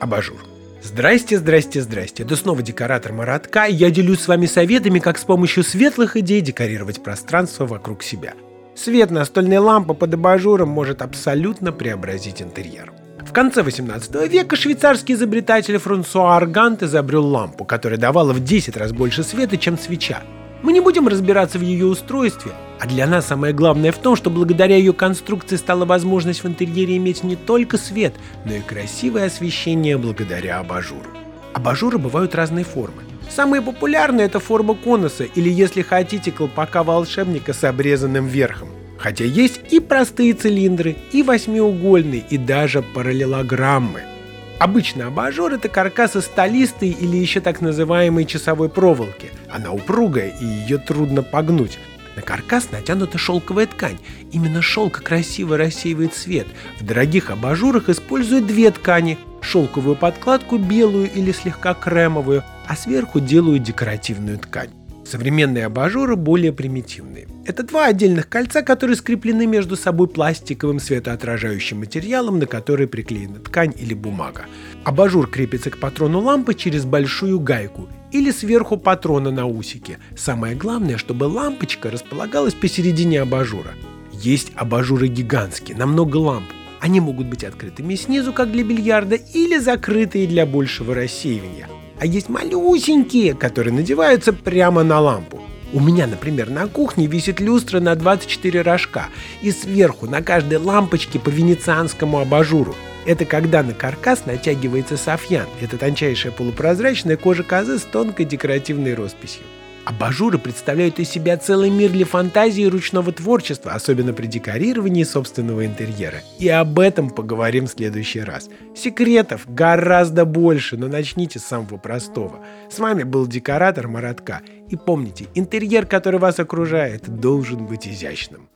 Абажур. Здрасте, здрасте, здрасте. Это снова декоратор Маратка, я делюсь с вами советами, как с помощью светлых идей декорировать пространство вокруг себя. Свет настольной лампы под абажуром может абсолютно преобразить интерьер. В конце 18 века швейцарский изобретатель Франсуа Аргант изобрел лампу, которая давала в 10 раз больше света, чем свеча. Мы не будем разбираться в ее устройстве, а для нас самое главное в том, что благодаря ее конструкции стала возможность в интерьере иметь не только свет, но и красивое освещение благодаря абажуру. Абажуры бывают разной формы. Самые популярные это форма конуса или, если хотите, колпака волшебника с обрезанным верхом. Хотя есть и простые цилиндры, и восьмиугольные, и даже параллелограммы – Обычно абажур – это каркас из столистой или еще так называемой часовой проволоки. Она упругая и ее трудно погнуть. На каркас натянута шелковая ткань. Именно шелк красиво рассеивает свет. В дорогих абажурах используют две ткани – шелковую подкладку белую или слегка кремовую, а сверху делают декоративную ткань. Современные абажуры более примитивные. Это два отдельных кольца, которые скреплены между собой пластиковым светоотражающим материалом, на который приклеена ткань или бумага. Абажур крепится к патрону лампы через большую гайку или сверху патрона на усике. Самое главное, чтобы лампочка располагалась посередине абажура. Есть абажуры гигантские, на много ламп. Они могут быть открытыми снизу, как для бильярда, или закрытые для большего рассеивания а есть малюсенькие, которые надеваются прямо на лампу. У меня, например, на кухне висит люстра на 24 рожка, и сверху на каждой лампочке по венецианскому абажуру. Это когда на каркас натягивается софьян. Это тончайшая полупрозрачная кожа козы с тонкой декоративной росписью. Абажуры представляют из себя целый мир для фантазии и ручного творчества, особенно при декорировании собственного интерьера. И об этом поговорим в следующий раз. Секретов гораздо больше, но начните с самого простого. С вами был декоратор Маратка. И помните, интерьер, который вас окружает, должен быть изящным.